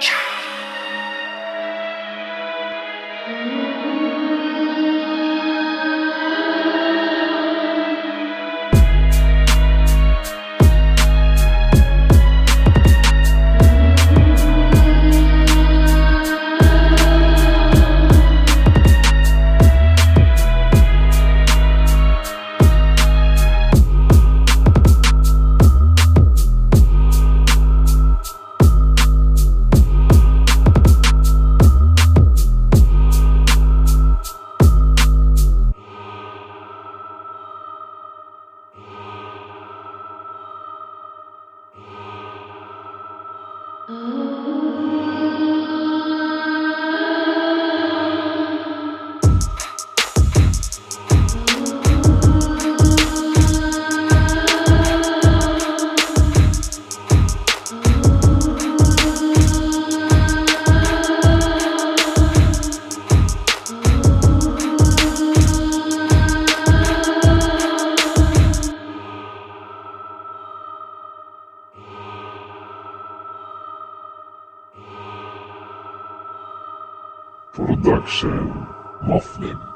Cha! Oh. Production Muffin